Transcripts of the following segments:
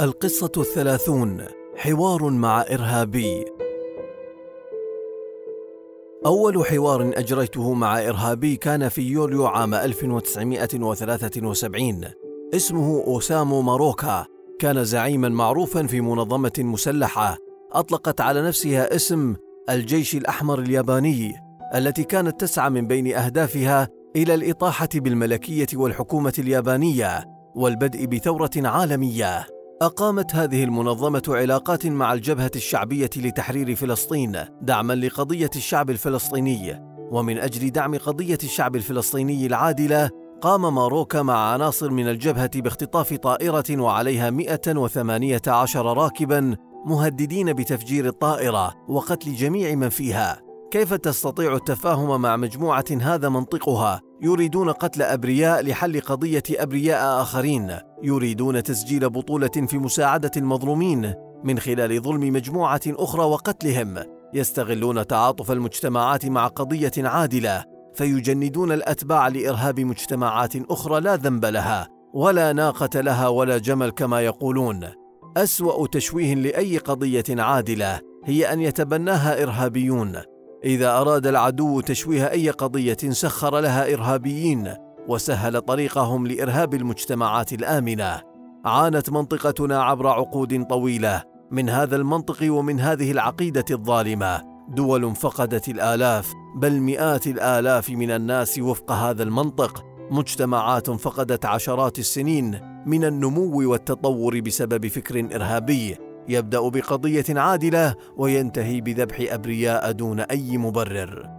القصة الثلاثون حوار مع إرهابي. أول حوار أجريته مع إرهابي كان في يوليو عام 1973 اسمه أوسامو ماروكا. كان زعيما معروفا في منظمة مسلحة. أطلقت على نفسها اسم الجيش الأحمر الياباني التي كانت تسعى من بين أهدافها إلى الإطاحة بالملكية والحكومة اليابانية والبدء بثورة عالمية. أقامت هذه المنظمة علاقات مع الجبهة الشعبية لتحرير فلسطين دعما لقضية الشعب الفلسطيني. ومن أجل دعم قضية الشعب الفلسطيني العادلة قام ماروكا مع عناصر من الجبهة باختطاف طائرة وعليها 118 راكبا مهددين بتفجير الطائرة وقتل جميع من فيها. كيف تستطيع التفاهم مع مجموعة هذا منطقها؟ يريدون قتل أبرياء لحل قضية أبرياء آخرين. يريدون تسجيل بطولة في مساعدة المظلومين. من خلال ظلم مجموعة أخرى وقتلهم يستغلون تعاطف المجتمعات مع قضية عادلة. فيجندون الأتباع لإرهاب مجتمعات أخرى لا ذنب لها ولا ناقة لها ولا جمل كما يقولون. أسوأ تشويه لأي قضية عادلة هي أن يتبناها إرهابيون. إذا أراد العدو تشويه أي قضية سخر لها إرهابيين وسهل طريقهم لإرهاب المجتمعات الآمنة. عانت منطقتنا عبر عقود طويلة من هذا المنطق ومن هذه العقيدة الظالمة. دول فقدت الآلاف بل مئات الآلاف من الناس وفق هذا المنطق. مجتمعات فقدت عشرات السنين من النمو والتطور بسبب فكر إرهابي يبدأ بقضية عادلة وينتهي بذبح أبرياء دون أي مبرر.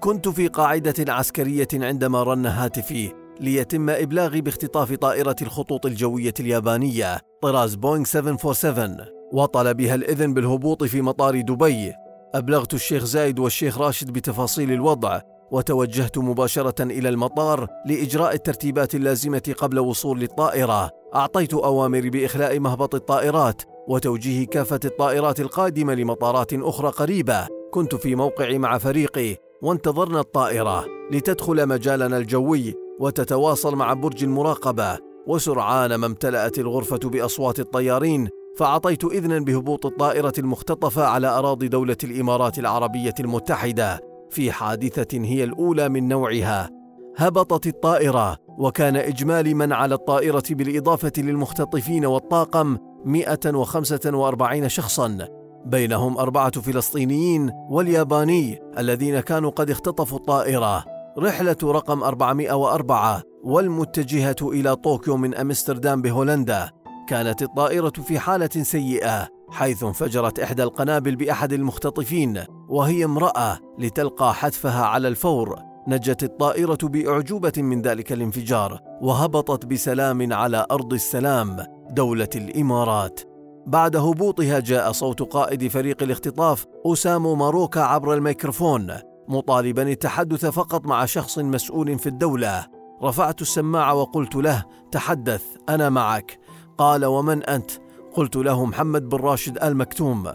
كنت في قاعدة عسكرية عندما رن هاتفي ليتم إبلاغي باختطاف طائرة الخطوط الجوية اليابانية طراز بوينغ 747 وطلبها الإذن بالهبوط في مطار دبي. أبلغت الشيخ زايد والشيخ راشد بتفاصيل الوضع وتوجهت مباشرة إلى المطار لإجراء الترتيبات اللازمة قبل وصول الطائرة. أعطيت اوامر بإخلاء مهبط الطائرات وتوجيه كافة الطائرات القادمة لمطارات أخرى قريبة. كنت في موقعي مع فريقي وانتظرنا الطائرة لتدخل مجالنا الجوي وتتواصل مع برج المراقبة وسرعان ما امتلأت الغرفة بأصوات الطيارين فأعطيت إذنا بهبوط الطائرة المختطفة على أراضي دولة الإمارات العربية المتحدة في حادثة هي الأولى من نوعها. هبطت الطائرة وكان إجمالي من على الطائرة بالإضافة للمختطفين والطاقم 145 شخصا بينهم أربعة فلسطينيين والياباني الذين كانوا قد اختطفوا الطائرة. رحلة رقم 404 والمتجهة إلى طوكيو من أمستردام بهولندا. كانت الطائرة في حالة سيئة حيث انفجرت إحدى القنابل بأحد المختطفين وهي امرأة لتلقى حتفها على الفور. نجت الطائرة بأعجوبة من ذلك الانفجار وهبطت بسلام على أرض السلام. دولة الإمارات. بعد هبوطها جاء صوت قائد فريق الاختطاف أسامو ماروكا عبر الميكروفون مطالبا التحدث فقط مع شخص مسؤول في الدولة. رفعت السماعة وقلت له تحدث أنا معك. قال ومن أنت؟ قلت له محمد بن راشد آل مكتوم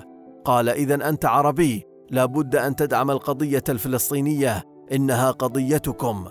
قال إذا أنت عربي. لابد أن تدعم القضية الفلسطينية إنها قضيتكم.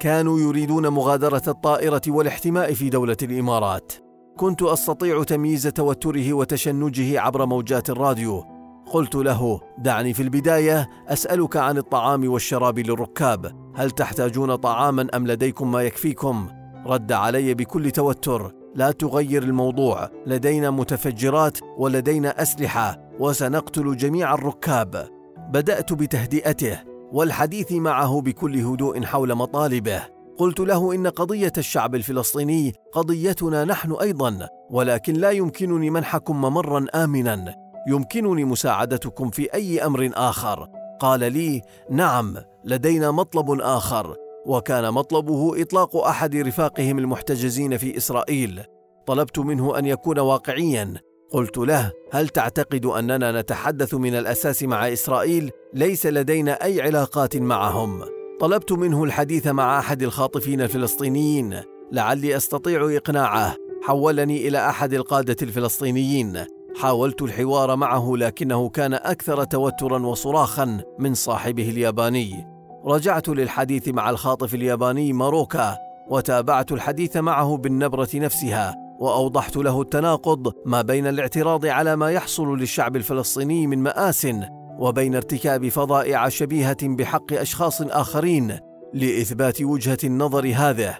كانوا يريدون مغادرة الطائرة والاحتماء في دولة الإمارات. كنت أستطيع تمييز توتره وتشنجه عبر موجات الراديو. قلت له دعني في البداية أسألك عن الطعام والشراب للركاب. هل تحتاجون طعاما أم لديكم ما يكفيكم؟ رد علي بكل توتر. لا تغير الموضوع. لدينا متفجرات ولدينا أسلحة وسنقتل جميع الركاب. بدأت بتهدئته والحديث معه بكل هدوء حول مطالبه. قلت له إن قضية الشعب الفلسطيني قضيتنا نحن أيضا ولكن لا يمكنني منحكم ممرا امنا. يمكنني مساعدتكم في أي أمر آخر. قال لي نعم لدينا مطلب آخر. وكان مطلبه إطلاق أحد رفاقهم المحتجزين في إسرائيل. طلبت منه أن يكون واقعيا. قلت له هل تعتقد أننا نتحدث من الأساس مع إسرائيل؟ ليس لدينا أي علاقات معهم. طلبت منه الحديث مع أحد الخاطفين الفلسطينيين. لعلي أستطيع إقناعه. حولني إلى أحد القادة الفلسطينيين. حاولت الحوار معه لكنه كان أكثر توترا وصراخا من صاحبه الياباني. رجعت للحديث مع الخاطف الياباني ماروكا وتابعت الحديث معه بالنبرة نفسها وأوضحت له التناقض ما بين الاعتراض على ما يحصل للشعب الفلسطيني من مآس وبين ارتكاب فظائع شبيهه بحق أشخاص آخرين لإثبات وجهة النظر هذه.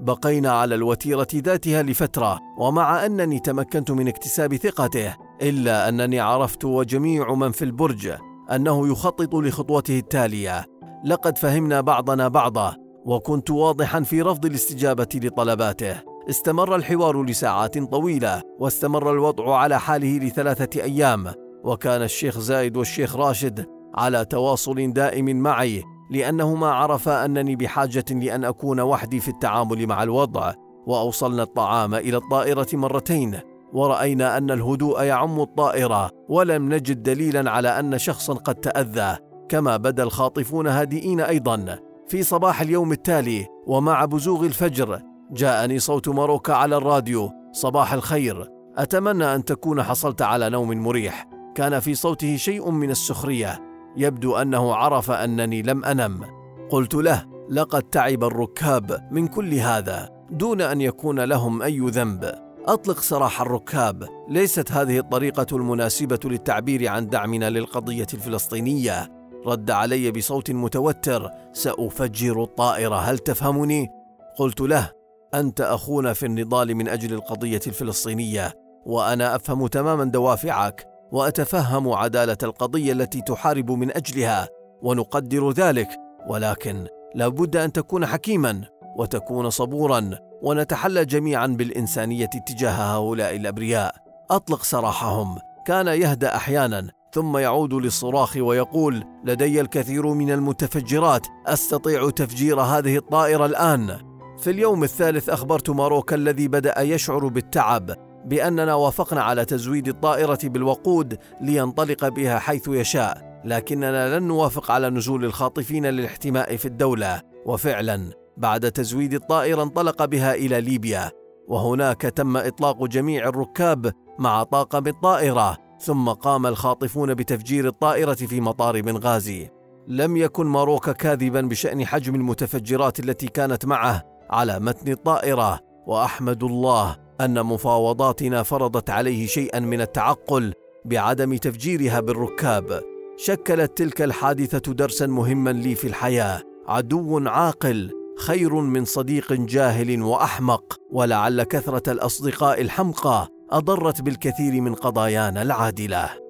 بقينا على الوتيرة ذاتها لفترة ومع أنني تمكنت من اكتساب ثقته إلا أنني عرفت وجميع من في البرج أنه يخطط لخطوته التالية. لقد فهمنا بعضنا بعضا وكنت واضحا في رفض الاستجابة لطلباته. استمر الحوار لساعات طويلة واستمر الوضع على حاله لثلاثة أيام. وكان الشيخ زايد والشيخ راشد على تواصل دائم معي لأنهما عرفا أنني بحاجة لأن أكون وحدي في التعامل مع الوضع وأوصلنا الطعام إلى الطائرة مرتين ورأينا أن الهدوء يعم الطائرة ولم نجد دليلا على أن شخصا قد تأذى كما بدا الخاطفون هادئين أيضا. في صباح اليوم التالي ومع بزوغ الفجر جاءني صوت ماروكا على الراديو صباح الخير. أتمنى أن تكون حصلت على نوم مريح. كان في صوته شيء من السخرية. يبدو أنه عرف أنني لم أنم. قلت له لقد تعب الركاب من كل هذا دون أن يكون لهم أي ذنب. أطلق سراح الركاب. ليست هذه الطريقة المناسبة للتعبير عن دعمنا للقضية الفلسطينية. رد علي بصوت متوتر سأفجر الطائرة هل تفهمني؟ قلت له أنت أخونا في النضال من أجل القضية الفلسطينية وأنا أفهم تماما دوافعك. وأتفهم عدالة القضية التي تحارب من أجلها ونقدر ذلك ولكن لابد أن تكون حكيما وتكون صبورا ونتحلى جميعا بالإنسانية تجاه هؤلاء الأبرياء. أطلق سراحهم. كان يهدأ أحيانا ثم يعود للصراخ ويقول لدي الكثير من المتفجرات أستطيع تفجير هذه الطائرة الآن. في اليوم الثالث أخبرت ماروكا الذي بدأ يشعر بالتعب بأننا وافقنا على تزويد الطائرة بالوقود لينطلق بها حيث يشاء لكننا لن نوافق على نزول الخاطفين للاحتماء في الدولة. وفعلا بعد تزويد الطائرة انطلق بها إلى ليبيا. وهناك تم إطلاق جميع الركاب مع طاقم الطائرة ثم قام الخاطفون بتفجير الطائرة في مطار بنغازي لم يكن ماروكا كاذبا بشأن حجم المتفجرات التي كانت معه على متن الطائرة. وأحمد الله أن مفاوضاتنا فرضت عليه شيئا من التعقل بعدم تفجيرها بالركاب. شكلت تلك الحادثة درسا مهما لي في الحياة. عدو عاقل خير من صديق جاهل وأحمق. ولعل كثرة الأصدقاء الحمقى أضرت بالكثير من قضايانا العادلة.